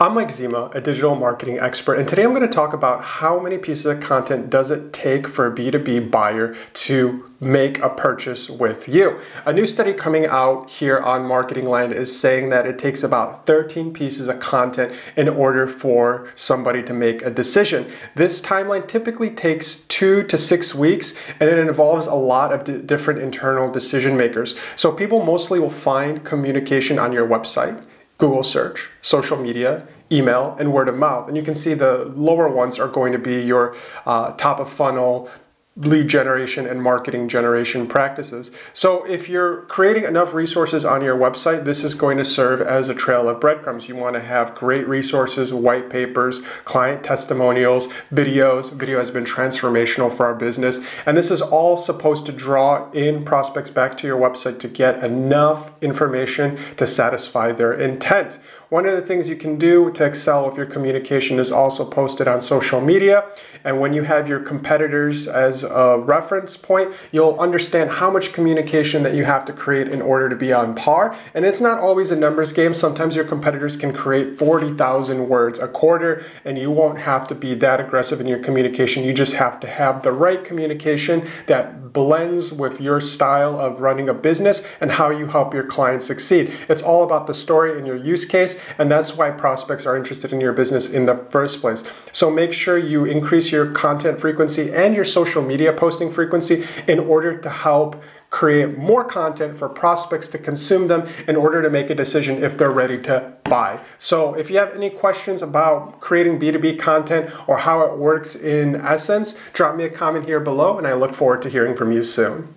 I'm Mike Zima, a digital marketing expert, and today I'm going to talk about how many pieces of content does it take for a B2B buyer to make a purchase with you. A new study coming out here on Marketing Land is saying that it takes about 13 pieces of content in order for somebody to make a decision. This timeline typically takes two to six weeks and it involves a lot of d- different internal decision makers. So people mostly will find communication on your website. Google search, social media, email, and word of mouth. And you can see the lower ones are going to be your uh, top of funnel, lead generation and marketing generation practices. So if you're creating enough resources on your website, this is going to serve as a trail of breadcrumbs. You want to have great resources, white papers, client testimonials, videos. Video has been transformational for our business. And this is all supposed to draw in prospects back to your website to get enough information to satisfy their intent. One of the things you can do to excel with your communication is also posted on social media. And when you have your competitors as a reference point, you'll understand how much communication that you have to create in order to be on par. And it's not always a numbers game. Sometimes your competitors can create 40,000 words a quarter, and you won't have to be that aggressive in your communication. You just have to have the right communication that blends with your style of running a business and how you help your clients succeed. It's all about the story and your use case and that's why prospects are interested in your business in the first place. So make sure you increase your content frequency and your social media posting frequency in order to help create more content for prospects to consume them in order to make a decision if they're ready to buy. So, if you have any questions about creating B2B content or how it works in essence, drop me a comment here below and I look forward to hearing from you soon.